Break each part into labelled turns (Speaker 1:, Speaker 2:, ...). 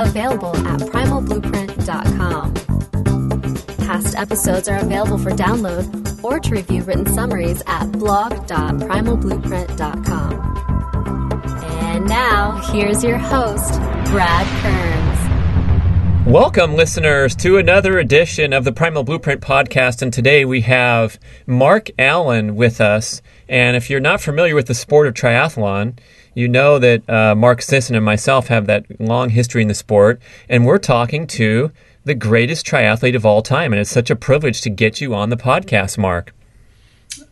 Speaker 1: available at primalblueprint.com. Past episodes are available for download or to review written summaries at blog.primalblueprint.com. And now, here's your host, Brad Kearns.
Speaker 2: Welcome, listeners, to another edition of the Primal Blueprint podcast. And today we have Mark Allen with us. And if you're not familiar with the sport of triathlon, you know that uh, Mark Sisson and myself have that long history in the sport, and we're talking to the greatest triathlete of all time, and it's such a privilege to get you on the podcast, Mark.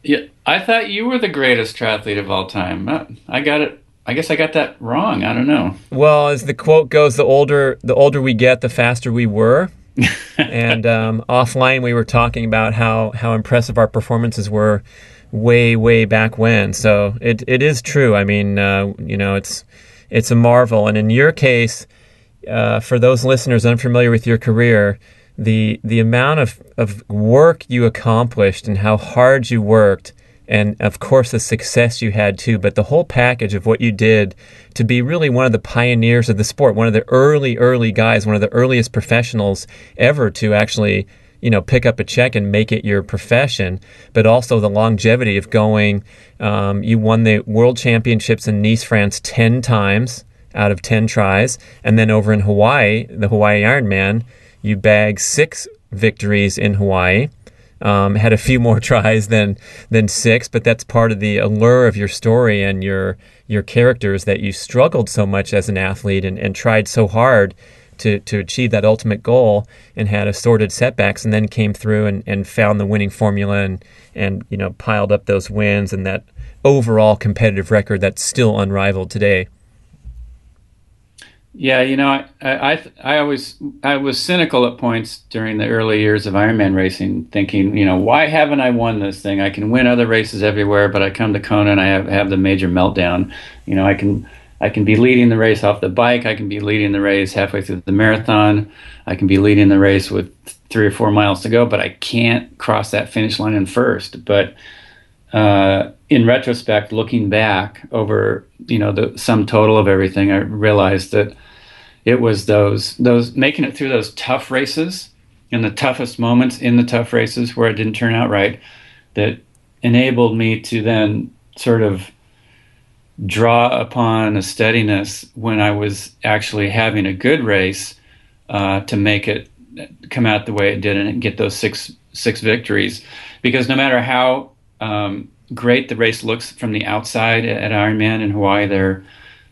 Speaker 3: Yeah, I thought you were the greatest triathlete of all time. Uh, I got it. I guess I got that wrong. I don't know.
Speaker 2: Well, as the quote goes, the older the older we get, the faster we were. and um, offline, we were talking about how how impressive our performances were way way back when. So it it is true. I mean, uh, you know, it's it's a marvel. And in your case, uh, for those listeners unfamiliar with your career, the the amount of of work you accomplished and how hard you worked. And of course, the success you had too, but the whole package of what you did to be really one of the pioneers of the sport, one of the early, early guys, one of the earliest professionals ever to actually you know pick up a check and make it your profession, but also the longevity of going. Um, you won the world championships in Nice, France, ten times out of ten tries, and then over in Hawaii, the Hawaii Ironman, you bagged six victories in Hawaii. Um, had a few more tries than than six, but that's part of the allure of your story and your your characters that you struggled so much as an athlete and, and tried so hard to, to achieve that ultimate goal and had assorted setbacks and then came through and, and found the winning formula and, and you know piled up those wins and that overall competitive record that's still unrivaled today.
Speaker 3: Yeah, you know, I, I, I always, I was cynical at points during the early years of Ironman racing, thinking, you know, why haven't I won this thing? I can win other races everywhere, but I come to Kona and I have, have the major meltdown. You know, I can, I can be leading the race off the bike. I can be leading the race halfway through the marathon. I can be leading the race with three or four miles to go, but I can't cross that finish line in first. But uh, in retrospect, looking back over you know the sum total of everything, I realized that it was those those making it through those tough races in the toughest moments in the tough races where it didn't turn out right that enabled me to then sort of draw upon a steadiness when I was actually having a good race uh, to make it come out the way it did and get those six six victories. Because no matter how um, great the race looks from the outside at Ironman in Hawaii, there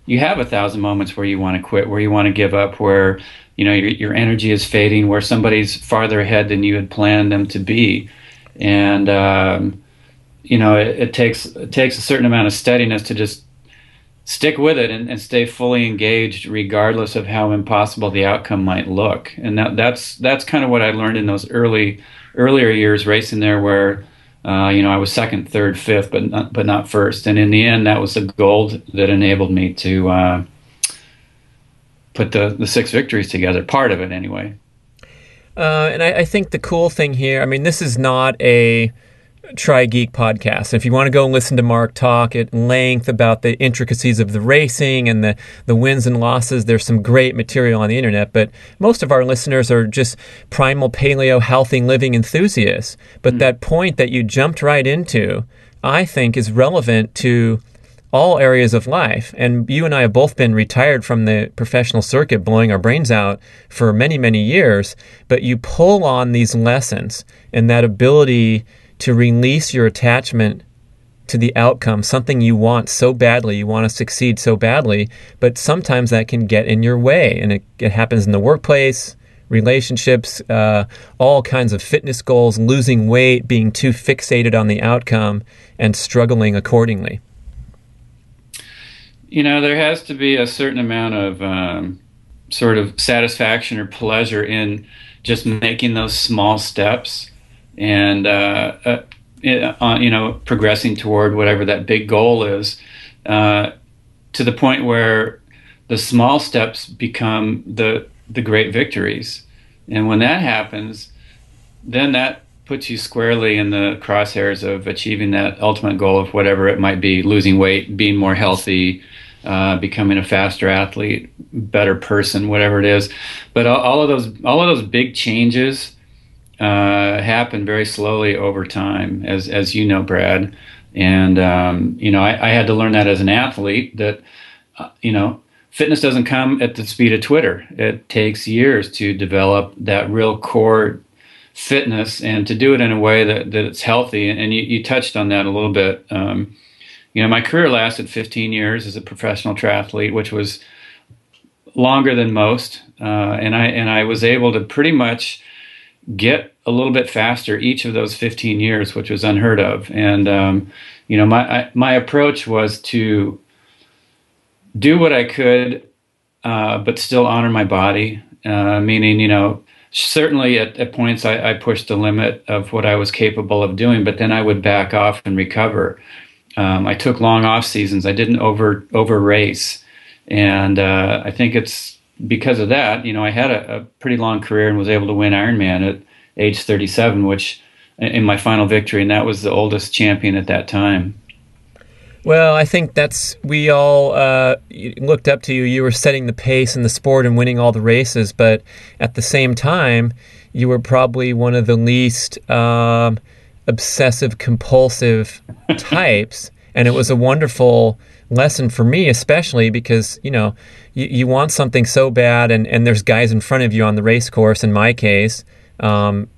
Speaker 3: you have a thousand moments where you want to quit, where you want to give up, where you know your, your energy is fading, where somebody's farther ahead than you had planned them to be, and um, you know it, it takes it takes a certain amount of steadiness to just stick with it and, and, stay fully engaged regardless of how impossible the outcome might look. And that, that's that's kind of what i learned in those early earlier years racing there where uh, you know i was second third fifth but not, but not first. And in the end that was the gold that enabled me to uh, put the, the six victories together part of it anyway.
Speaker 2: Uh, and I, I think the cool thing here i mean this is not a Tri Geek podcast. If you want to go and listen to Mark talk at length about the intricacies of the racing and the, the wins and losses, there's some great material on the internet. But most of our listeners are just primal paleo healthy living enthusiasts. But mm. that point that you jumped right into, I think, is relevant to all areas of life. And you and I have both been retired from the professional circuit, blowing our brains out for many, many years. But you pull on these lessons and that ability to release your attachment to the outcome, something you want so badly, you want to succeed so badly, but sometimes that can get in your way. And it, it happens in the workplace, relationships, uh, all kinds of fitness goals, losing weight, being too fixated on the outcome, and struggling accordingly.
Speaker 3: You know, there has to be a certain amount of um, sort of satisfaction or pleasure in just making those small steps and uh, uh, uh, you know progressing toward whatever that big goal is uh, to the point where the small steps become the the great victories and when that happens then that puts you squarely in the crosshairs of achieving that ultimate goal of whatever it might be losing weight being more healthy uh, becoming a faster athlete, better person, whatever it is. But all, all of those all of those big changes uh, happen very slowly over time, as as you know, Brad. And um, you know, I, I, had to learn that as an athlete that uh, you know fitness doesn't come at the speed of Twitter. It takes years to develop that real core fitness and to do it in a way that, that it's healthy. And you, you touched on that a little bit. Um, you know, my career lasted 15 years as a professional triathlete, which was longer than most, uh, and I and I was able to pretty much get a little bit faster each of those 15 years, which was unheard of. And um, you know, my I, my approach was to do what I could, uh, but still honor my body. Uh, meaning, you know, certainly at, at points I, I pushed the limit of what I was capable of doing, but then I would back off and recover. Um, I took long off seasons. I didn't over over race, and uh, I think it's because of that. You know, I had a, a, pretty long career and was able to win Ironman at age 37, which in my final victory, and that was the oldest champion at that time.
Speaker 2: Well, I think that's we all uh, looked up to you. You were setting the pace in the sport and winning all the races, but at the same time, you were probably one of the least. Um, obsessive compulsive types and it was a wonderful lesson for me especially because you know you, you want something so bad and, and there's guys in front of you on the race course in my case um,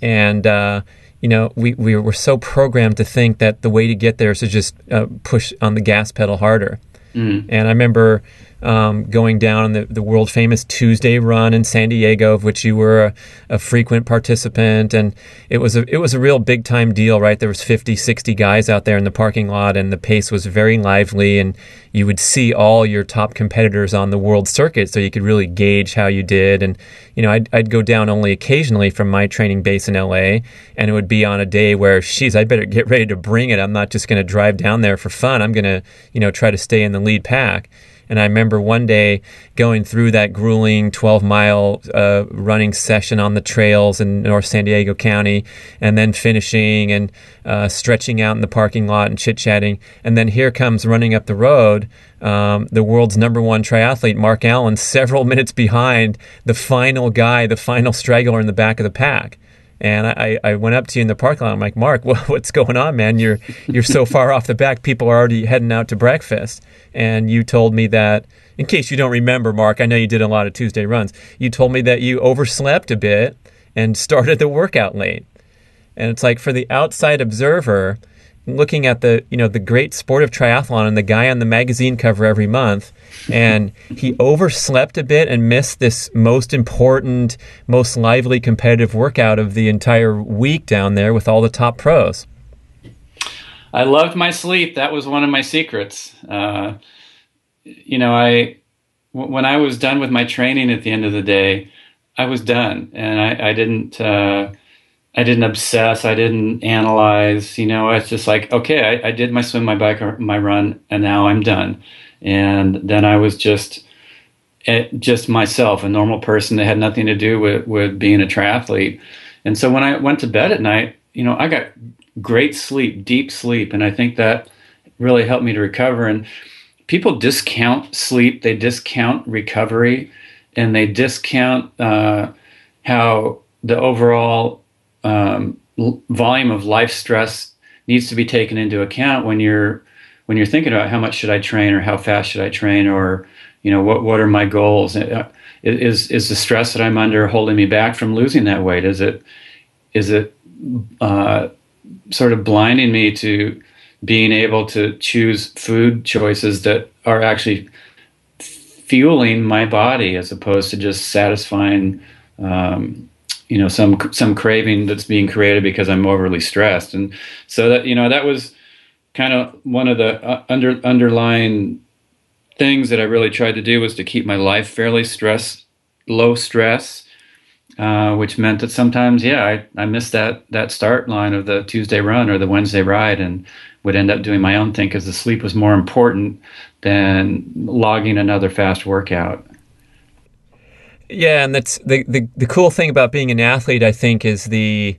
Speaker 2: and uh, you know we, we were so programmed to think that the way to get there is to just uh, push on the gas pedal harder mm. and i remember um, going down the, the world famous Tuesday run in San Diego, of which you were a, a, frequent participant. And it was a, it was a real big time deal, right? There was 50, 60 guys out there in the parking lot and the pace was very lively and you would see all your top competitors on the world circuit. So you could really gauge how you did. And, you know, I'd, I'd go down only occasionally from my training base in LA and it would be on a day where, geez, I better get ready to bring it. I'm not just going to drive down there for fun. I'm going to, you know, try to stay in the lead pack. And I remember one day going through that grueling 12 mile uh, running session on the trails in North San Diego County, and then finishing and uh, stretching out in the parking lot and chit chatting. And then here comes running up the road um, the world's number one triathlete, Mark Allen, several minutes behind the final guy, the final straggler in the back of the pack. And I, I went up to you in the parking lot. I'm like, Mark, what's going on, man? You're you're so far off the back. People are already heading out to breakfast. And you told me that, in case you don't remember, Mark, I know you did a lot of Tuesday runs. You told me that you overslept a bit and started the workout late. And it's like for the outside observer, looking at the you know the great sport of triathlon and the guy on the magazine cover every month and he overslept a bit and missed this most important most lively competitive workout of the entire week down there with all the top pros.
Speaker 3: I loved my sleep. That was one of my secrets. Uh, you know i w- when i was done with my training at the end of the day i was done and i, I didn't uh, I didn't obsess. I didn't analyze. You know, it's just like, okay, I, I, did my swim, my bike, my run, and now I'm done. And then I was just, eh, just myself, a normal person that had nothing to do with with being a triathlete. And so when I went to bed at night, you know, I got great sleep, deep sleep, and I think that really helped me to recover. And people discount sleep, they discount recovery, and they discount uh, how the overall um, volume of life stress needs to be taken into account when you're when you're thinking about how much should I train or how fast should I train or you know what what are my goals? Uh, is is the stress that I'm under holding me back from losing that weight? Is it is it uh, sort of blinding me to being able to choose food choices that are actually fueling my body as opposed to just satisfying um, you know some some craving that's being created because I'm overly stressed, and so that you know that was kind of one of the uh, under underlying things that I really tried to do was to keep my life fairly stress low stress, uh, which meant that sometimes, yeah, I, I missed that that start line of the Tuesday run or the Wednesday ride, and would end up doing my own thing because the sleep was more important than logging another fast workout.
Speaker 2: Yeah, and that's the, the the cool thing about being an athlete, I think, is the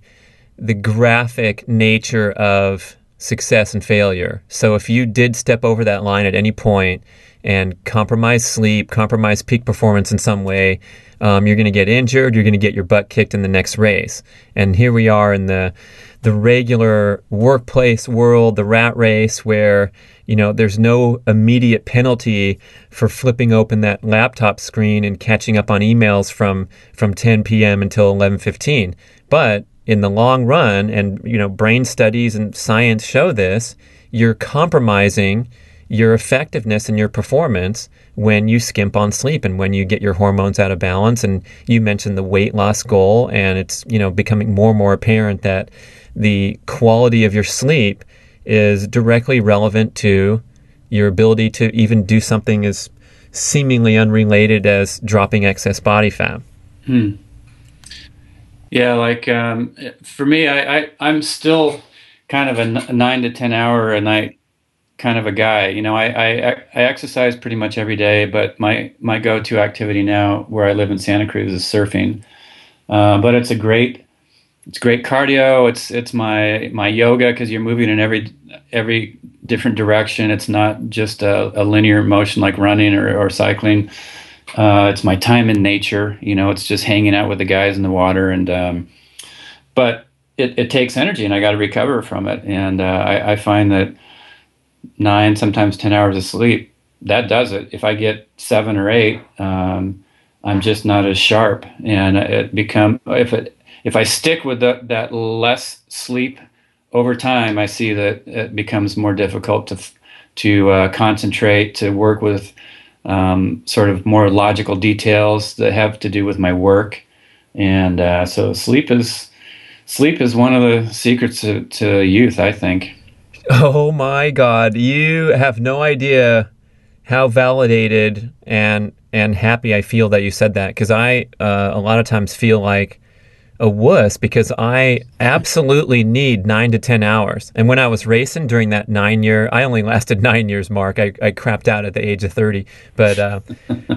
Speaker 2: the graphic nature of success and failure. So if you did step over that line at any point and compromise sleep, compromise peak performance in some way, um, you're going to get injured. You're going to get your butt kicked in the next race. And here we are in the the regular workplace world, the rat race, where you know there's no immediate penalty for flipping open that laptop screen and catching up on emails from from 10 p.m. until 11:15. But in the long run, and you know, brain studies and science show this, you're compromising your effectiveness and your performance when you skimp on sleep and when you get your hormones out of balance. And you mentioned the weight loss goal, and it's you know becoming more and more apparent that the quality of your sleep is directly relevant to your ability to even do something as seemingly unrelated as dropping excess body fat.
Speaker 3: Hmm. Yeah, like um, for me, I, I I'm still kind of a nine to ten hour a night kind of a guy. You know, I, I, I exercise pretty much every day, but my my go to activity now, where I live in Santa Cruz, is surfing. Uh, but it's a great it's great cardio. It's it's my my yoga because you're moving in every every different direction. It's not just a, a linear motion like running or, or cycling. Uh, it's my time in nature. You know, it's just hanging out with the guys in the water. And um, but it, it takes energy, and I got to recover from it. And uh, I, I find that nine, sometimes ten hours of sleep that does it. If I get seven or eight, um, I'm just not as sharp, and it become if it if I stick with the, that less sleep over time, I see that it becomes more difficult to to uh, concentrate, to work with um, sort of more logical details that have to do with my work, and uh, so sleep is sleep is one of the secrets to, to youth, I think.
Speaker 2: Oh my God, you have no idea how validated and and happy I feel that you said that because I uh, a lot of times feel like a wuss because I absolutely need nine to 10 hours. And when I was racing during that nine year, I only lasted nine years mark. I, I crapped out at the age of 30, but uh,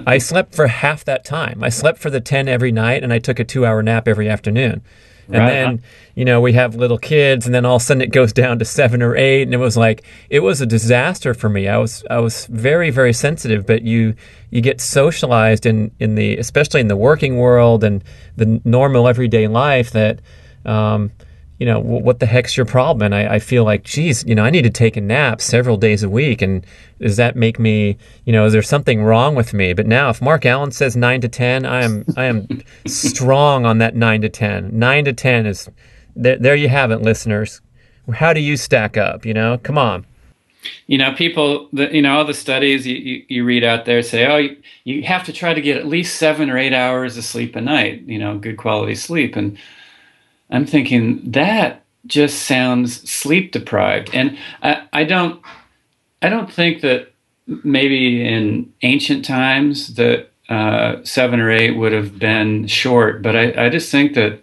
Speaker 2: I slept for half that time. I slept for the 10 every night and I took a two hour nap every afternoon. And right. then, you know, we have little kids and then all of a sudden it goes down to seven or eight. And it was like, it was a disaster for me. I was, I was very, very sensitive, but you, you get socialized in, in the, especially in the working world and the normal everyday life that, um, you know, what the heck's your problem? And I, I, feel like, geez, you know, I need to take a nap several days a week. And does that make me, you know, is there something wrong with me? But now, if Mark Allen says nine to 10, I am, I am strong on that nine to 10. Nine to 10 is, there, there you have it, listeners. How do you stack up? You know, come on.
Speaker 3: You know, people, the, you know, all the studies you, you, you read out there say, oh, you, you have to try to get at least seven or eight hours of sleep a night, you know, good quality sleep. And, I'm thinking that just sounds sleep deprived, and I, I don't I don't think that maybe in ancient times that uh, seven or eight would have been short, but I, I just think that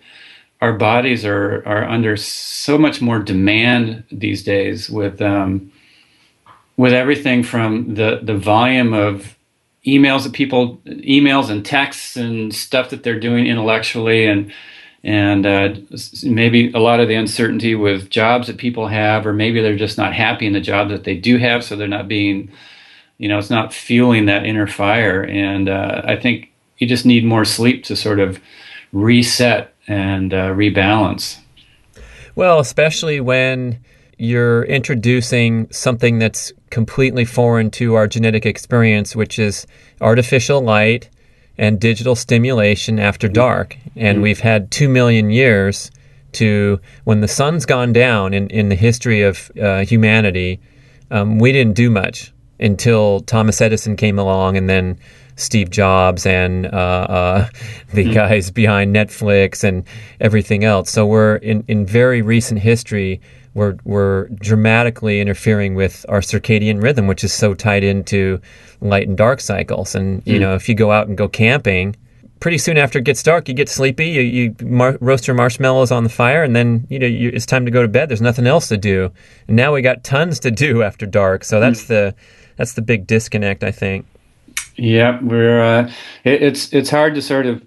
Speaker 3: our bodies are are under so much more demand these days with um, with everything from the the volume of emails that people emails and texts and stuff that they're doing intellectually and and uh, maybe a lot of the uncertainty with jobs that people have, or maybe they're just not happy in the job that they do have, so they're not being, you know, it's not fueling that inner fire. And uh, I think you just need more sleep to sort of reset and uh, rebalance.
Speaker 2: Well, especially when you're introducing something that's completely foreign to our genetic experience, which is artificial light and digital stimulation after dark. And we've had two million years to, when the sun's gone down in, in the history of uh, humanity, um, we didn't do much until Thomas Edison came along and then Steve Jobs and uh, uh, the mm-hmm. guys behind Netflix and everything else. So we're in, in very recent history, we're, we're dramatically interfering with our circadian rhythm, which is so tied into light and dark cycles. And, you mm. know, if you go out and go camping, pretty soon after it gets dark, you get sleepy. You, you mar- roast your marshmallows on the fire, and then you know you, it's time to go to bed. There's nothing else to do. And now we got tons to do after dark. So that's mm. the that's the big disconnect, I think.
Speaker 3: Yeah, we're uh, it, it's it's hard to sort of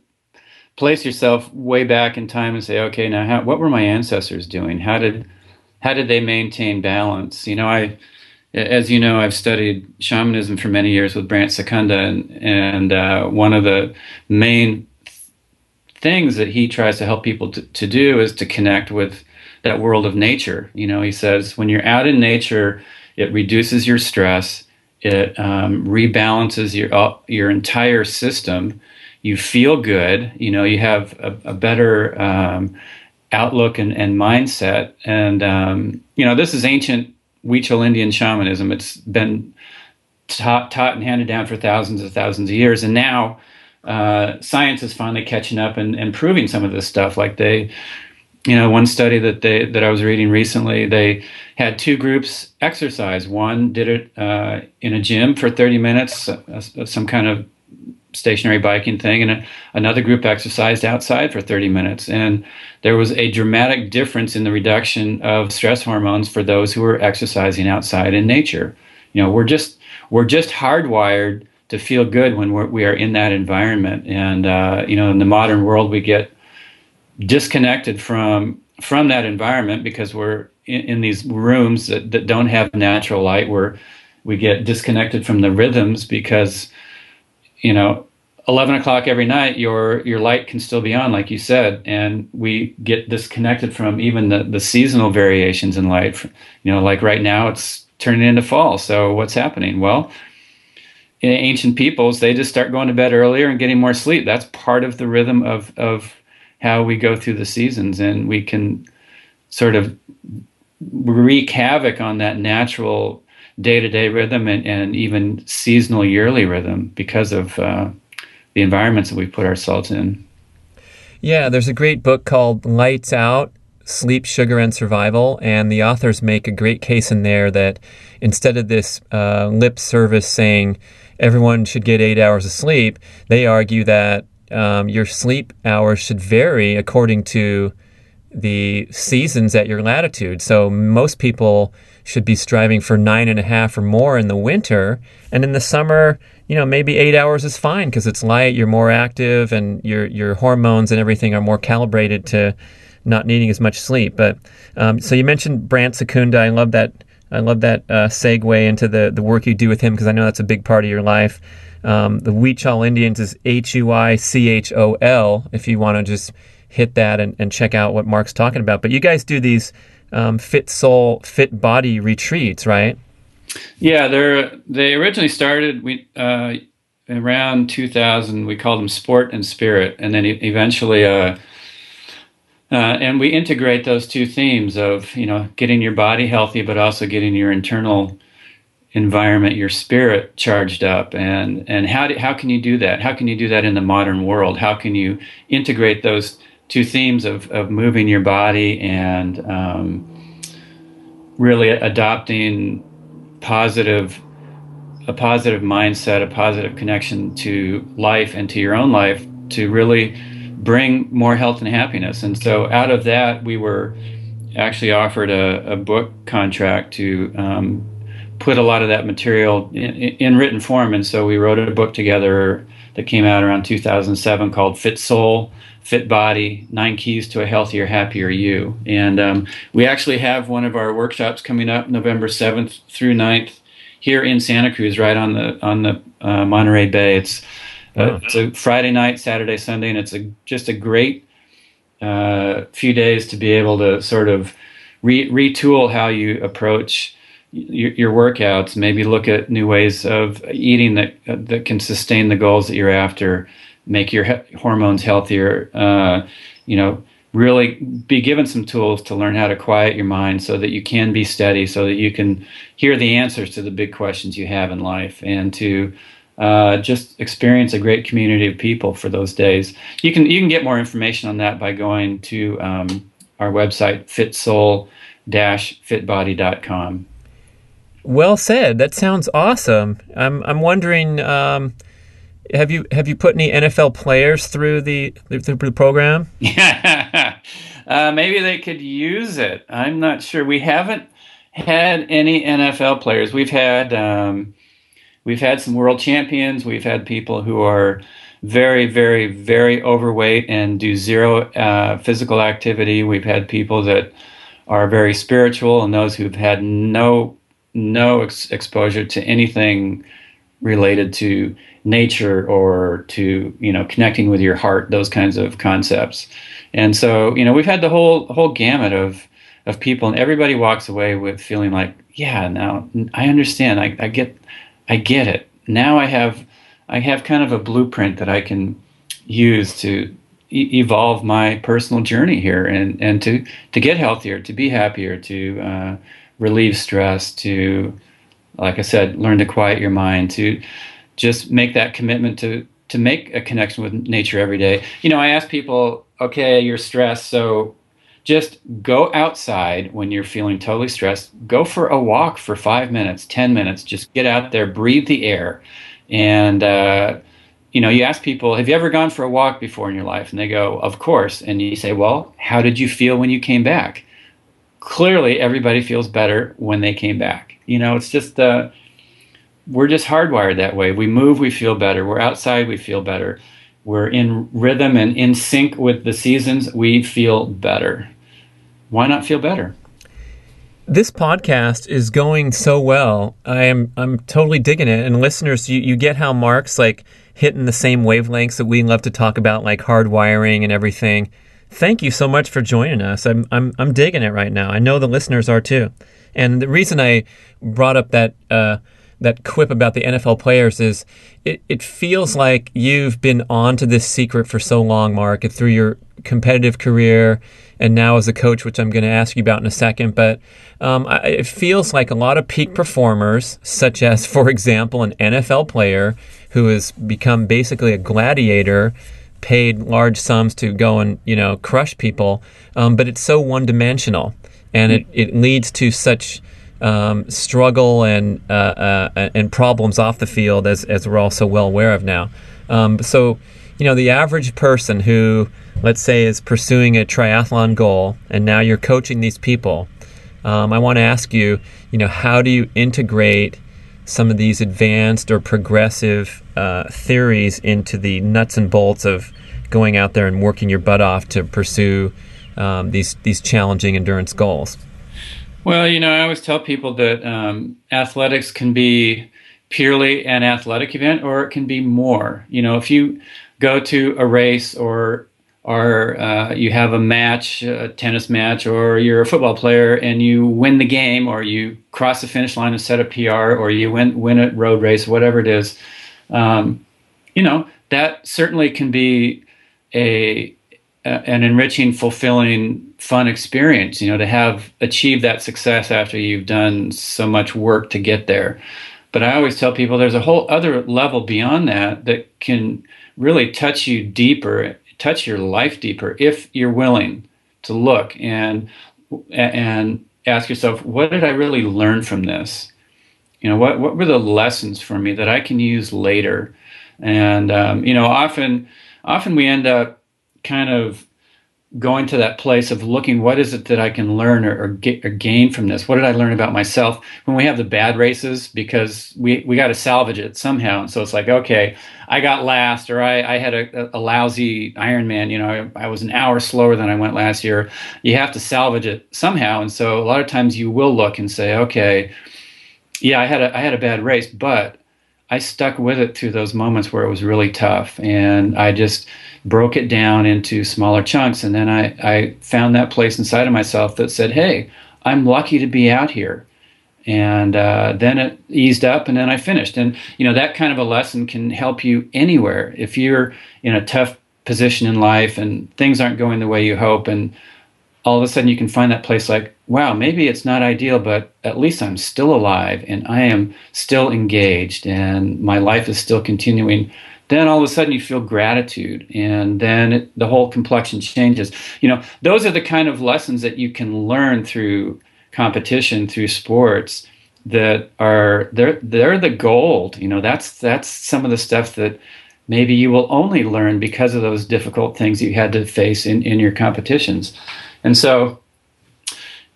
Speaker 3: place yourself way back in time and say, okay, now how, what were my ancestors doing? How did how did they maintain balance? You know, I as you know, I've studied shamanism for many years with Brant Secunda, and, and uh, one of the main things that he tries to help people to, to do is to connect with that world of nature. You know, he says when you're out in nature, it reduces your stress, it um, rebalances your uh, your entire system. You feel good. You know, you have a, a better um, outlook and, and, mindset. And um, you know, this is ancient Huichol Indian shamanism. It's been taught, taught and handed down for thousands and thousands of years, and now uh, science is finally catching up and, and proving some of this stuff. Like they, you know, one study that they that I was reading recently, they had two groups exercise. One did it uh, in a gym for 30 minutes, uh, some kind of stationary biking thing, and a, another group exercised outside for 30 minutes. And there was a dramatic difference in the reduction of stress hormones for those who were exercising outside in nature. You know, we're just we're just hardwired to feel good when we're, we are in that environment. And uh, you know, in the modern world, we get disconnected from from that environment because we're in, in these rooms that, that don't have natural light. Where we get disconnected from the rhythms because you know 11 o'clock every night your your light can still be on like you said. And we get disconnected from even the, the seasonal variations in light you know like right now it's turning into fall. So what's happening? Well in ancient peoples they just start going to bed earlier and getting more sleep. That's part of the rhythm of of how we go through the seasons. And we can sort of wreak havoc on that natural day to day rhythm and, and even seasonal yearly rhythm because of uh, the environments that we put ourselves in.
Speaker 2: Yeah, there's a great book called Lights Out Sleep, Sugar, and Survival. And the authors make a great case in there that instead of this uh, lip service saying everyone should get eight hours of sleep, they argue that um, your sleep hours should vary according to the seasons at your latitude. So most people should be striving for nine and a half or more in the winter. And in the summer, you know, maybe eight hours is fine because it's light, you're more active, and your your hormones and everything are more calibrated to not needing as much sleep. But um, so you mentioned Brant Secunda. I love that. I love that uh, segue into the the work you do with him because I know that's a big part of your life. Um, the Huichol Indians is H U I C H O L. If you want to just hit that and, and check out what Mark's talking about. But you guys do these um, fit soul, fit body retreats, right?
Speaker 3: Yeah, they're they originally started we uh, around 2000. We called them Sport and Spirit, and then eventually. Uh, uh, and we integrate those two themes of you know getting your body healthy, but also getting your internal environment, your spirit charged up, and and how do, how can you do that? How can you do that in the modern world? How can you integrate those two themes of, of moving your body and um, really adopting positive a positive mindset, a positive connection to life and to your own life to really bring more health and happiness. And so out of that, we were actually offered a, a book contract to um, put a lot of that material in, in, written form. And so we wrote a book together that came out around 2007 called Fit Soul Fit Body, Nine Keys to a Healthier, Happier You. And um, we actually have one of our workshops coming up November 7th through 9th here in Santa Cruz, right on the on the uh, Monterey Bay. It's uh, it's a Friday night, Saturday, Sunday, and it's a, just a great uh, few days to be able to sort of re- retool how you approach your, your, workouts. Maybe look at new ways of eating that that can sustain the goals that you're after make your he- hormones healthier. Uh, you know, really be given some tools to learn how to quiet your mind so that you can be steady, so that you can hear the answers to the big questions you have in life, and to uh, just experience a great community of people for those days. You can you can get more information on that by going to um, our website fitsoul-fitbody.com.
Speaker 2: Well said. That sounds awesome. I'm I'm wondering. Um, have you have you put any NFL players through the through the program?
Speaker 3: Yeah, uh, maybe they could use it. I'm not sure. We haven't had any NFL players. We've had um, we've had some world champions. We've had people who are very, very, very overweight and do zero uh, physical activity. We've had people that are very spiritual and those who've had no no ex- exposure to anything related to nature or to you know connecting with your heart those kinds of concepts. And so you know we've had the whole whole gamut of of people and everybody walks away with feeling like yeah now i understand. I, I get i get it. Now i have i have kind of a blueprint that i can use to e- evolve my personal journey here and and to to get healthier to be happier to uh, relieve stress to like i said learn to quiet your mind to just make that commitment to to make a connection with nature every day. You know, I ask people, okay, you're stressed, so just go outside when you're feeling totally stressed. Go for a walk for five minutes, 10 minutes. Just get out there, breathe the air. And, uh, you know, you ask people, have you ever gone for a walk before in your life? And they go, of course. And you say, well, how did you feel when you came back? Clearly, everybody feels better when they came back. You know, it's just, uh, we're just hardwired that way. We move, we feel better. We're outside, we feel better. We're in rhythm and in sync with the seasons, we feel better. Why not feel better?
Speaker 2: This podcast is going so well. I am I'm totally digging it. And listeners, you, you get how Mark's like hitting the same wavelengths that we love to talk about, like hardwiring and everything. Thank you so much for joining us. I'm I'm I'm digging it right now. I know the listeners are too. And the reason I brought up that uh, that quip about the NFL players is it, it feels like you've been on to this secret for so long, Mark, through your competitive career and now as a coach, which I'm going to ask you about in a second. But um, I, it feels like a lot of peak performers, such as, for example, an NFL player who has become basically a gladiator, paid large sums to go and you know crush people, um, but it's so one dimensional, and it, it leads to such um, struggle and uh, uh, and problems off the field, as as we're all so well aware of now. Um, so, you know, the average person who, let's say, is pursuing a triathlon goal, and now you're coaching these people. Um, I want to ask you, you know, how do you integrate some of these advanced or progressive uh, theories into the nuts and bolts of going out there and working your butt off to pursue um, these these challenging endurance goals?
Speaker 3: Well, you know, I always tell people that um, athletics can be purely an athletic event, or it can be more. You know, if you go to a race or or uh, you have a match, a tennis match, or you're a football player and you win the game, or you cross the finish line and set a PR, or you win win a road race, whatever it is, um, you know that certainly can be a an enriching, fulfilling, fun experience. You know, to have achieved that success after you've done so much work to get there. But I always tell people there's a whole other level beyond that that can really touch you deeper, touch your life deeper if you're willing to look and and ask yourself, what did I really learn from this? You know, what what were the lessons for me that I can use later? And um, you know, often often we end up kind of going to that place of looking what is it that I can learn or, or, get, or gain from this? What did I learn about myself when we have the bad races? Because we, we got to salvage it somehow. And so it's like, okay, I got last, or I, I had a, a lousy Ironman. You know, I, I was an hour slower than I went last year. You have to salvage it somehow. And so a lot of times you will look and say, okay, yeah, I had a I had a bad race, but I stuck with it through those moments where it was really tough, and I just broke it down into smaller chunks. And then I, I found that place inside of myself that said, hey, I'm lucky to be out here. And uh, then it eased up, and then I finished. And you know that kind of a lesson can help you anywhere. If you're in a tough position in life and things aren't going the way you hope, and all of a sudden you can find that place like, wow, maybe it's not ideal, but at least I'm still alive and I am still engaged and my life is still continuing. Then all of a sudden you feel gratitude and then it, the whole complexion changes. You know those are the kind of lessons that you can learn through competition through sports that are they're they're the gold. You know that's that's some of the stuff that maybe you will only learn because of those difficult things you had to face in, in your competitions. And so,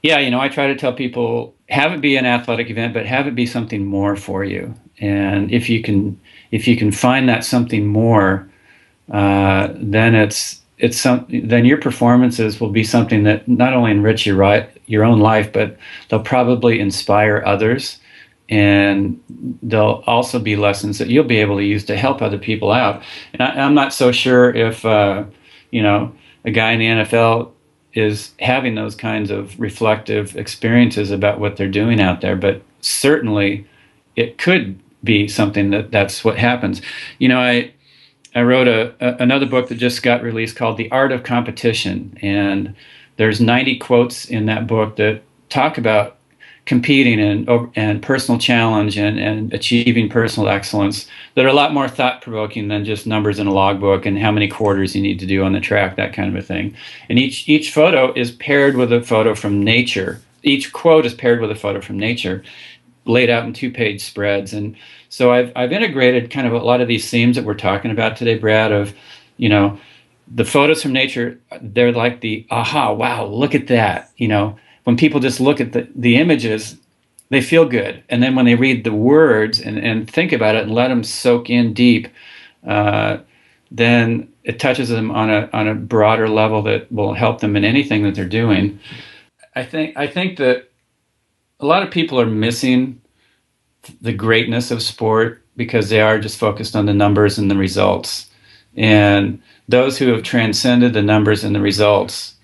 Speaker 3: yeah, you know, I try to tell people have it be an athletic event, but have it be something more for you. And if you can, if you can find that something more, uh, then it's it's some then your performances will be something that not only enrich your right your own life, but they'll probably inspire others and there'll also be lessons that you'll be able to use to help other people out. And I, am not so sure if uh, you know a guy in the NFL is having those kinds of reflective experiences about what they're doing out there, but certainly it could be something that that's what happens. You know, I I wrote a, a another book that just got released called The Art of Competition, and there's 90 quotes in that book that talk about competing and and personal challenge and, and achieving personal excellence that are a lot more thought provoking than just numbers in a logbook and how many quarters you need to do on the track, that kind of a thing. And each each photo is paired with a photo from nature. Each quote is paired with a photo from nature, laid out in two page spreads. And so I've I've integrated kind of a lot of these themes that we're talking about today, Brad, of you know, the photos from nature, they're like the aha, wow, look at that, you know when people just look at the, the images, they feel good. And then when they read the words and, and think about it and let them soak in deep, uh, then it touches them on a on a broader level that will help them in anything that they're doing. I think I think that a lot of people are missing the greatness of sport because they are just focused on the numbers and the results. And those who have transcended the numbers and the results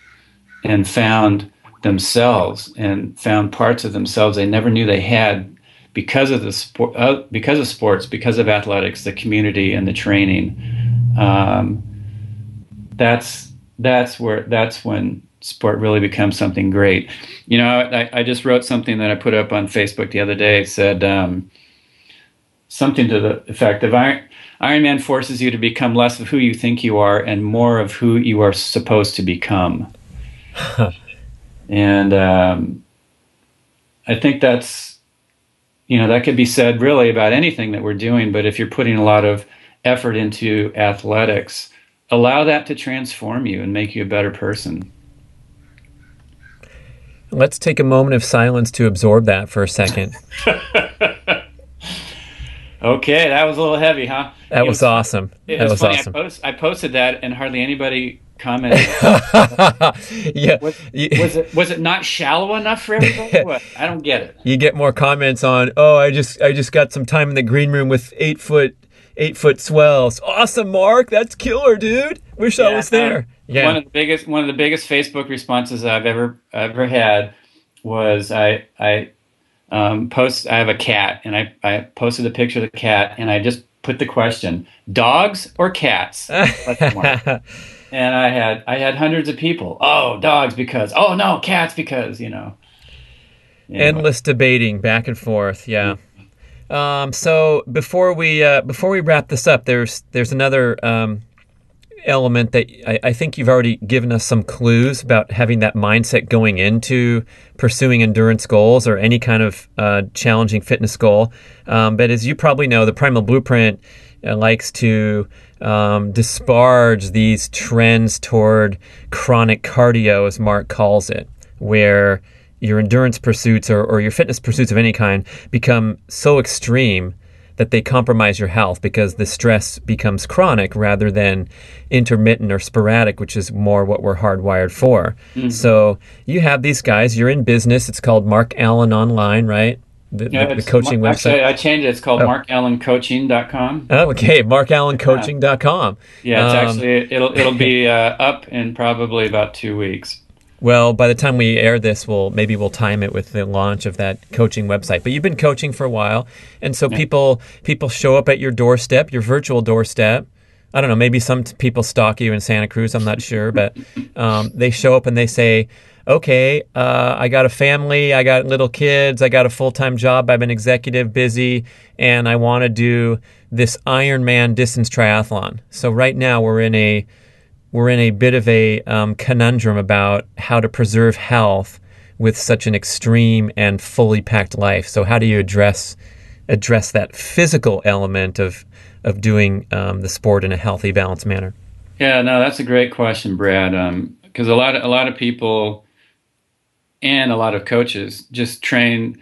Speaker 3: and found themselves and found parts of themselves they never knew they had because of the sport, uh, because of sports, because of athletics, the community and the training. Um, that's that's where that's when sport really becomes something great. You know, I, I, just wrote something that I put up on Facebook the other day. It said um, something to the effect of Iron, Man forces you to become less of who you think you are and more of who you are supposed to become. And um, I think that's, you know, that could be said really about anything that we're doing. But if you're putting a lot of effort into athletics, allow that to transform you and make you a better person.
Speaker 2: Let's take a moment of silence to absorb that for a second.
Speaker 3: okay, that was a little heavy, huh?
Speaker 2: That was, was, awesome.
Speaker 3: That
Speaker 2: was,
Speaker 3: was awesome. I, post, I posted that, and hardly anybody comment.
Speaker 2: yeah,
Speaker 3: was, was, it was it not shallow enough for everybody? I don't get it.
Speaker 2: You get more comments on, oh, I just I just got some time in the green room with eight foot eight foot swells. Awesome, Mark. That's killer, dude. Wish yeah, I was there.
Speaker 3: yeah. One of the biggest one of the biggest Facebook responses I've ever ever had was I I um, post I have a cat and I I posted a picture of the cat and I just put the question dogs or cats. and I had I had hundreds of people. Oh, dogs because oh no, cats because you know.
Speaker 2: Anyway. Endless debating back and forth. Yeah. Um, so before we uh, before we wrap this up, there's there's another um, element that I, I, think you've already given us some clues about having that mindset going into pursuing endurance goals or any kind of uh, challenging fitness goal. Um, but as you probably know, the Primal Blueprint likes to um, disparage these trends toward chronic cardio, as Mark calls it, where your endurance pursuits or, or your fitness pursuits of any kind become so extreme that they compromise your health because the stress becomes chronic rather than intermittent or sporadic, which is more what we're hardwired for. Mm-hmm. So you have these guys, you're in business. It's called Mark Allen Online, right?
Speaker 3: The, yeah, the, the coaching website? Actually, I changed it. It's called oh. markallencoaching.com.
Speaker 2: Oh, okay, markallencoaching.com.
Speaker 3: Yeah, it's um, actually it'll it'll be uh, up in probably about two weeks.
Speaker 2: Well, by the time we air this, we'll maybe we'll time it with the launch of that coaching website. But you've been coaching for a while, and so yeah. people people show up at your doorstep, your virtual doorstep. I don't know. Maybe some people stalk you in Santa Cruz. I'm not sure, but um, they show up and they say, okay, uh, I got a family, I got little kids, I got a full time job, I'm an executive, busy, and I want to do this Ironman distance triathlon. So right now we're in a we're in a bit of a um, conundrum about how to preserve health with such an extreme and fully packed life. So how do you address address that physical element of of doing um, the sport in a healthy, balanced manner?
Speaker 3: Yeah, no, that's a great question, Brad. Because um, a lot of a lot of people and a lot of coaches just train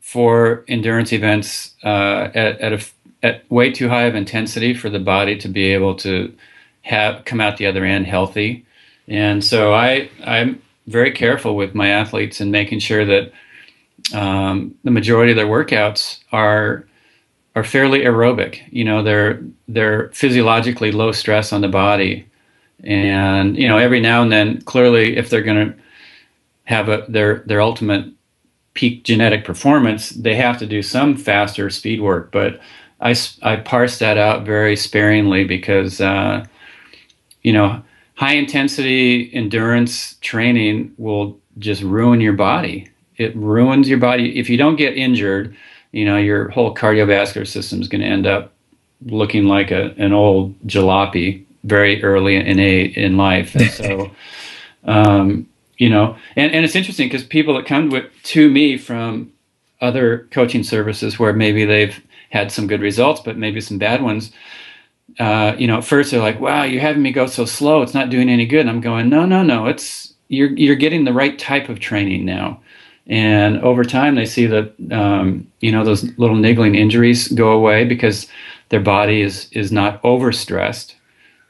Speaker 3: for endurance events uh, at at, a, at way too high of intensity for the body to be able to have come out the other end healthy. And so I I'm very careful with my athletes and making sure that um, the majority of their workouts are are fairly aerobic. You know, they're they're physiologically low stress on the body, and you know every now and then, clearly, if they're going to have a their their ultimate peak genetic performance, they have to do some faster speed work. But I I parse that out very sparingly because uh, you know high intensity endurance training will just ruin your body. It ruins your body if you don't get injured you know, your whole cardiovascular system is going to end up looking like a, an old jalopy very early in a, in life. And so, um, you know, and, and it's interesting because people that come with, to me from other coaching services where maybe they've had some good results, but maybe some bad ones. Uh, you know, at first they're like, "Wow, you're having me go so slow; it's not doing any good." And I'm going, "No, no, no. It's you're you're getting the right type of training now." And over time, they see that um, you know those little niggling injuries go away because their body is is not overstressed.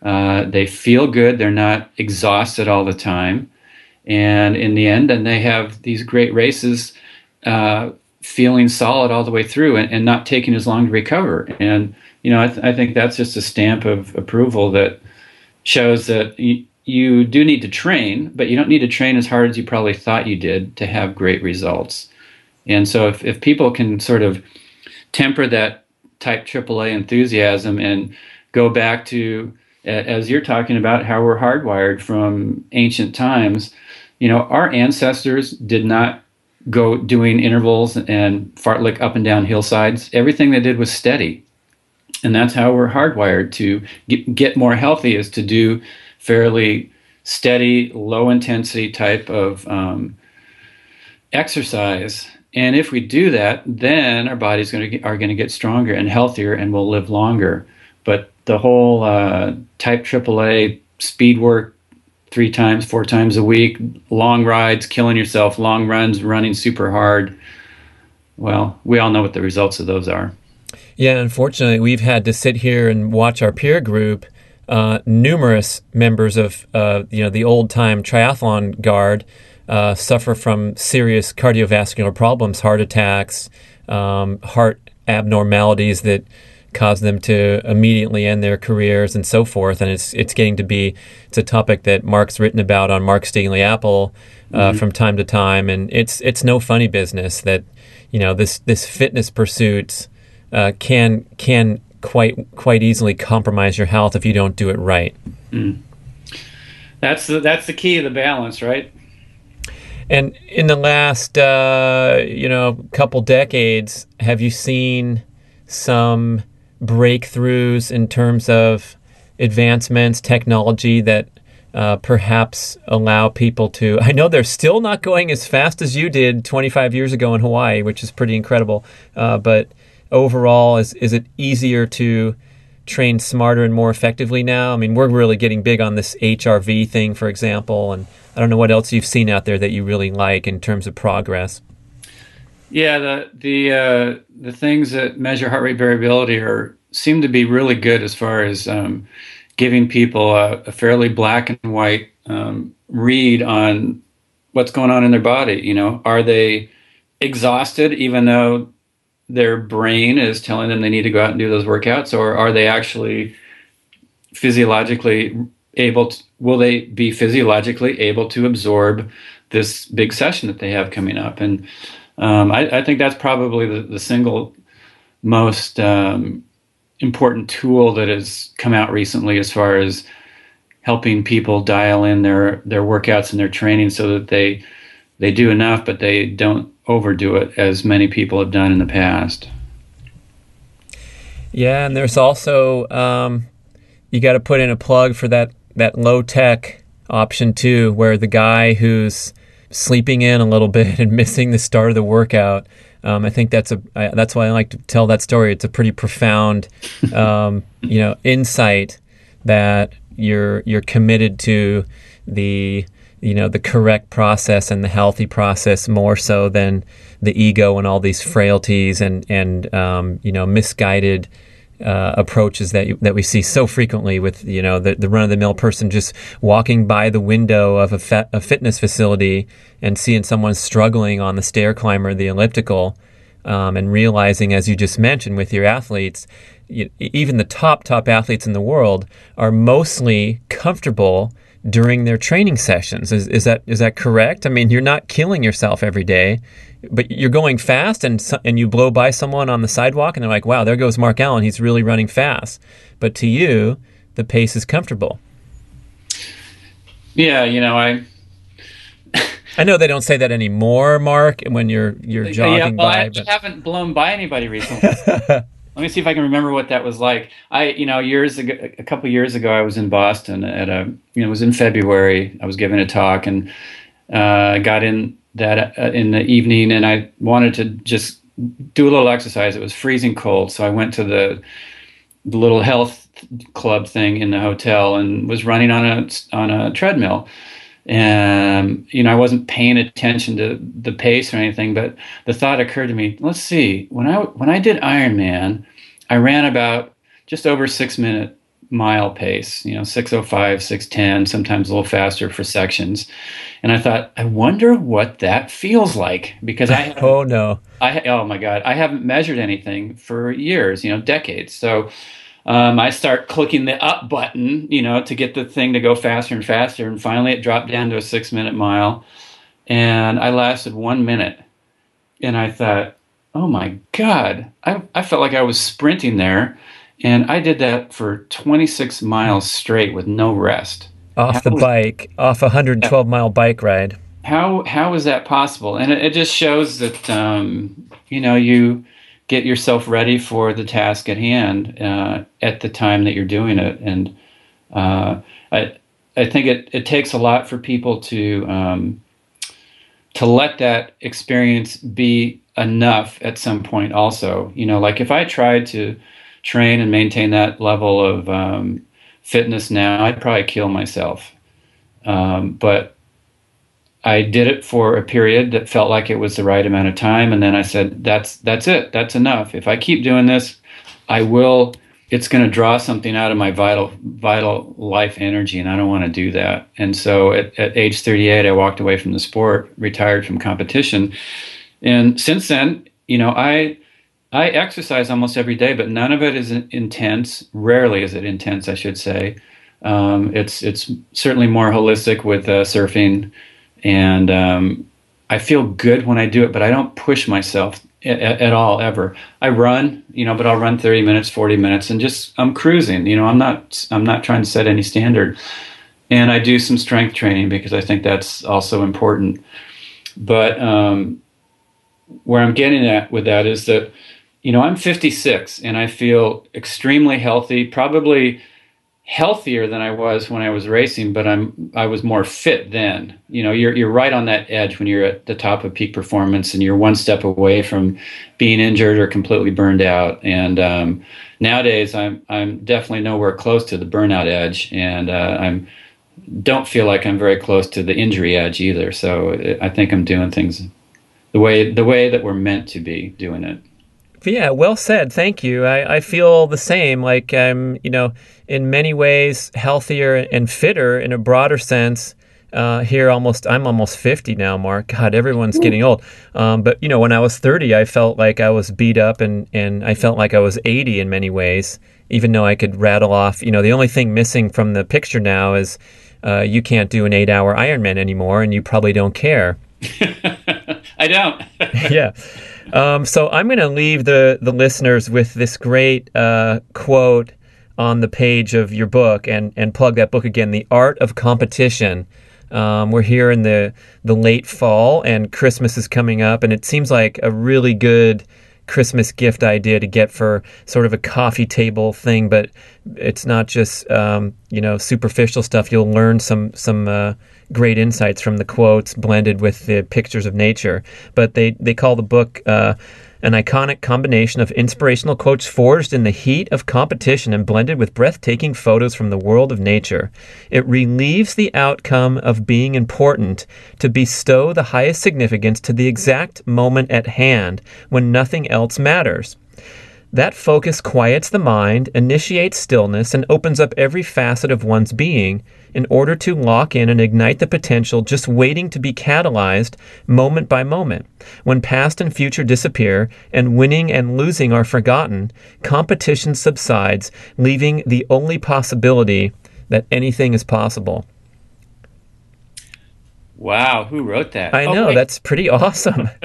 Speaker 3: Uh, they feel good. They're not exhausted all the time. And in the end, and they have these great races, uh, feeling solid all the way through, and, and, not taking as long to recover. And you know, I, th- I think that's just a stamp of approval that shows that you do need to train, but you don't need to train as hard as you probably thought you did to have great results. And so if, if people can sort of temper that type AAA enthusiasm and go back to, as you're talking about, how we're hardwired from ancient times, you know, our ancestors did not go doing intervals and fartlek up and down hillsides. Everything they did was steady. And that's how we're hardwired to get, get more healthy is to do fairly steady, low intensity type of um, exercise. And if we do that, then our bodies going to are going to get stronger and healthier, and we'll live longer. But the whole uh, type AAA speed work three times, four times a week, long rides, killing yourself, long runs, running super hard. Well, we all know what the results of those are.
Speaker 2: Yeah, unfortunately, we've had to sit here and watch our peer group uh, numerous members of uh, you know the old time triathlon guard uh, suffer from serious cardiovascular problems, heart attacks, um, heart abnormalities that cause them to immediately end their careers and so forth. And it's it's getting to be it's a topic that Mark's written about on Mark's Daily Apple uh, mm-hmm. from time to time, and it's it's no funny business that you know this this fitness pursuit uh, can can quite quite easily compromise your health if you don't do it right. Mm.
Speaker 3: That's the, that's the key of the balance, right?
Speaker 2: And in the last uh, you know couple decades, have you seen some breakthroughs in terms of advancements, technology that uh, perhaps allow people to. I know they're still not going as fast as you did 25 years ago in Hawaii, which is pretty incredible. Uh, but overall? Is is it easier to train smarter and more effectively now? I mean, we're really getting big on this HRV thing, for example, and I don't know what else you've seen out there that you really like in terms of progress.
Speaker 3: Yeah, the the uh, the things that measure heart rate variability are seem to be really good as far as um, giving people a, a, fairly black and white um, read on what's going on in their body. You know, are they exhausted even though their brain is telling them they need to go out and do those workouts, or are they actually physiologically able to, will they be physiologically able to absorb this big session that they have coming up? And um, I, I, think that's probably the, the single most um, important tool that has come out recently as far as helping people dial in their their workouts and their training so that they they do enough, but they don't overdo it as many people have done in the past.
Speaker 2: Yeah, and there's also um, you got to put in a plug for that that low tech option too, where the guy who's sleeping in a little bit and missing the start of the workout Um, I think that's a I, that's why I like to tell that story. It's a pretty profound, um, you know, insight that you're you're committed to the you know the correct process and the healthy process more so than the ego and all these frailties and and um, you know misguided uh, approaches that you, that we see so frequently with you know the, the run of the mill person just walking by the window of a, a, fitness facility and seeing someone struggling on the stair climber, the elliptical, um, and realizing, as you just mentioned with your athletes, you, even the top top athletes in the world are mostly comfortable during their training sessions. Is, is that is that correct? I mean, you're not killing yourself every day, but you're going fast, and and you blow by someone on the sidewalk, and they're like, "Wow, there goes Mark Allen. He's really running fast." But to you, the pace is comfortable.
Speaker 3: Yeah, you know, I.
Speaker 2: I know they don't say that anymore, Mark, when you're you're jogging yeah,
Speaker 3: well,
Speaker 2: by.
Speaker 3: I but... haven't blown by anybody recently. Let me see if I can remember what that was like. I, you know, years ago, a couple years ago, I was in Boston at a, you know, it was in February. I was giving a talk and uh, got in that uh, in the evening, and I wanted to just do a little exercise. It was freezing cold, so I went to the, the little health club thing in the hotel and was running on a on a treadmill and you know i wasn't paying attention to the pace or anything but the thought occurred to me let's see when i when i did ironman i ran about just over six minute mile pace you know 605 610 sometimes a little faster for sections. And i thought i wonder what that feels like because i
Speaker 2: oh no.
Speaker 3: I oh my god i haven't measured anything for years you know decades. So um, I start clicking the up button, you know, to get the thing to go faster and faster. And finally, it dropped down to a six minute mile. And I lasted one minute. And I thought, oh my God, I, I felt like I was sprinting there. And I did that for 26 miles straight with no rest.
Speaker 2: Off how the was, bike, off a 112 mile bike ride.
Speaker 3: How how is that possible? And it, it just shows that um, you know you get yourself ready for the task at hand uh, at the time that you're doing it. And uh, I, I think it, it takes a lot for people to um, to let that experience be enough at some point. Also, you know, like if I tried to train and maintain that level of um, fitness now, I'd probably kill myself. Um, but I did it for a period that felt like it was the right amount of time, and then I said, "That's that's it. That's enough. If I keep doing this, I will. It's going to draw something out of my vital vital life energy, and I don't want to do that." And so, at, at age 38, I walked away from the sport, retired from competition, and since then, you know, I I exercise almost every day, but none of it is intense. Rarely is it intense, I should say. Um, it's it's certainly more holistic with uh, surfing and um, I feel good when I do it, but I don't push myself at, at, all ever. I run, you know, but I'll run 30 minutes, 40 minutes, and just I'm cruising. You know, I'm not I'm not trying to set any standard. And I do some strength training because I think that's also important. But um, where I'm getting at with that is that, you know, I'm 56 and I feel extremely healthy, probably healthier than I was when I was racing, but I'm I was more fit then. You know, you're you're right on that edge when you're at the top of peak performance, and you're one step away from being injured or completely burned out. And um, nowadays, I'm I'm definitely nowhere close to the burnout edge, and uh, I'm don't feel like I'm very close to the injury edge either. So I think I'm doing things the way the way that we're meant to be doing it.
Speaker 2: Yeah, well said. Thank you. I, I feel the same. Like I'm, you know, in many ways healthier and fitter in a broader sense. Uh, here, almost I'm almost 50 now. Mark, God, everyone's getting old. Um, but you know, when I was 30, I felt like I was beat up, and and I felt like I was 80 in many ways. Even though I could rattle off, you know, the only thing missing from the picture now is uh, you can't do an eight-hour Ironman anymore, and you probably don't care.
Speaker 3: I don't.
Speaker 2: yeah. Um, so I'm going to leave the the listeners with this great uh, quote on the page of your book and and plug that book again, The Art of Competition. Um, we're here in the the late fall and Christmas is coming up, and it seems like a really good Christmas gift idea to get for sort of a coffee table thing, but it's not just um, you know superficial stuff. You'll learn some some uh, great insights from the quotes blended with the pictures of nature. But they, they call the book uh, an iconic combination of inspirational quotes forged in the heat of competition and blended with breathtaking photos from the world of nature. It relieves the outcome of being important to bestow the highest significance to the exact moment at hand when nothing else matters. That focus quiets the mind, initiates stillness, and opens up every facet of one's being in order to lock in and ignite the potential just waiting to be catalyzed moment by moment. When past and future disappear and winning and losing are forgotten, competition subsides, leaving the only possibility that anything is possible.
Speaker 3: Wow, who wrote that?
Speaker 2: I know, oh, that's pretty awesome.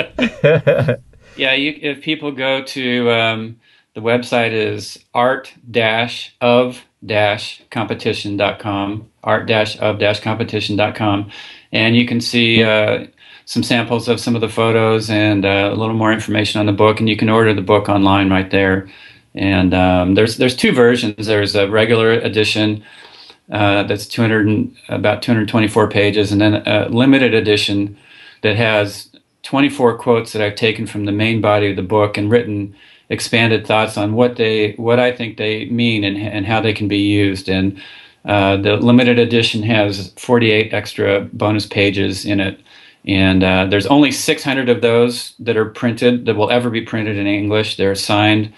Speaker 3: yeah, you, if people go to um, the website is art-of-competition.com, art-of-competition.com, and you can see uh, some samples of some of the photos and uh, a little more information on the book, and you can order the book online right there. And um, there's there's two versions. There's a regular edition uh, that's 200 about 224 pages, and then a limited edition that has 24 quotes that I've taken from the main body of the book and written expanded thoughts on what they what I think they mean and and how they can be used. And uh, the limited edition has 48 extra bonus pages in it. And uh, there's only 600 of those that are printed that will ever be printed in English. They're signed,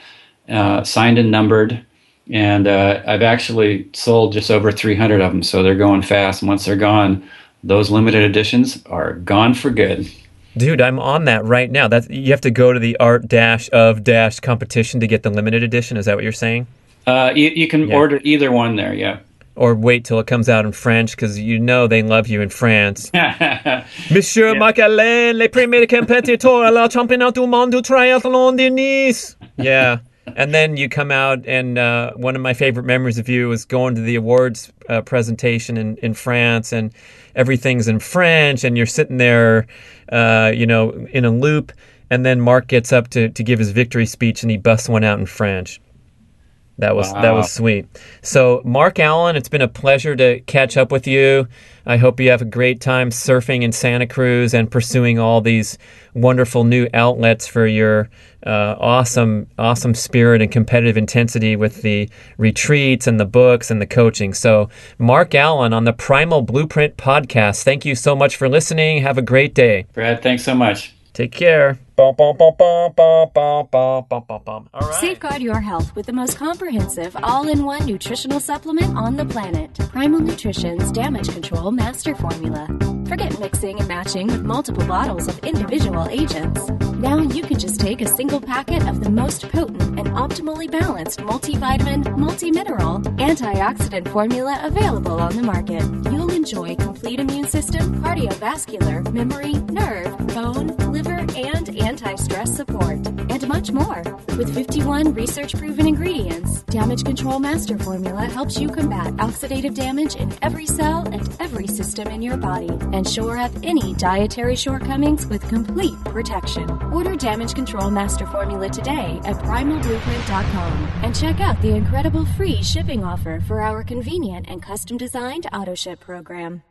Speaker 3: uh, signed and numbered, and uh, I've actually sold just over 300 of them. So they're going fast. And once they're gone, those limited editions are gone for good.
Speaker 2: Dude, I'm on that right now. That's you have to go to the art dash of dash competition to get the limited edition. Is that what you're saying?
Speaker 3: Uh, you, you can yeah. order either one there. Yeah.
Speaker 2: Or wait till it comes out in French because you know they love you in France. Monsieur yeah. Mark Allen, les premiers compétiteurs à la championnat du monde du triathlon de Nice. Yeah. and then you come out, and uh, one of my favorite memories of you was going to the awards uh, presentation in, in France, and everything's in French, and you're sitting there, uh, you know, in a loop, and then Mark gets up to, to give his victory speech, and he busts one out in French. That was wow. that was sweet. So, Mark Allen, it's been a pleasure to catch up with you. I hope you have a great time surfing in Santa Cruz and pursuing all these wonderful new outlets for your uh, awesome, awesome spirit and competitive intensity with the retreats and the books and the coaching. So, Mark Allen on the Primal Blueprint podcast. Thank you so much for listening. Have a great day,
Speaker 3: Brad. Thanks so much.
Speaker 2: Take care.
Speaker 1: Safeguard your health with the most comprehensive all-in-one nutritional supplement on the planet. Primal Nutrition's Damage Control Master Formula. Forget mixing and matching with multiple bottles of individual agents. Now you can just take a single packet of the most potent and optimally balanced multivitamin, multi-mineral, antioxidant formula available on the market. You'll enjoy complete immune system, cardiovascular, memory, nerve, bone, and anti stress support, and much more. With 51 research proven ingredients, Damage Control Master Formula helps you combat oxidative damage in every cell and every system in your body and shore up any dietary shortcomings with complete protection. Order Damage Control Master Formula today at primalblueprint.com and check out the incredible free shipping offer for our convenient and custom designed auto ship program.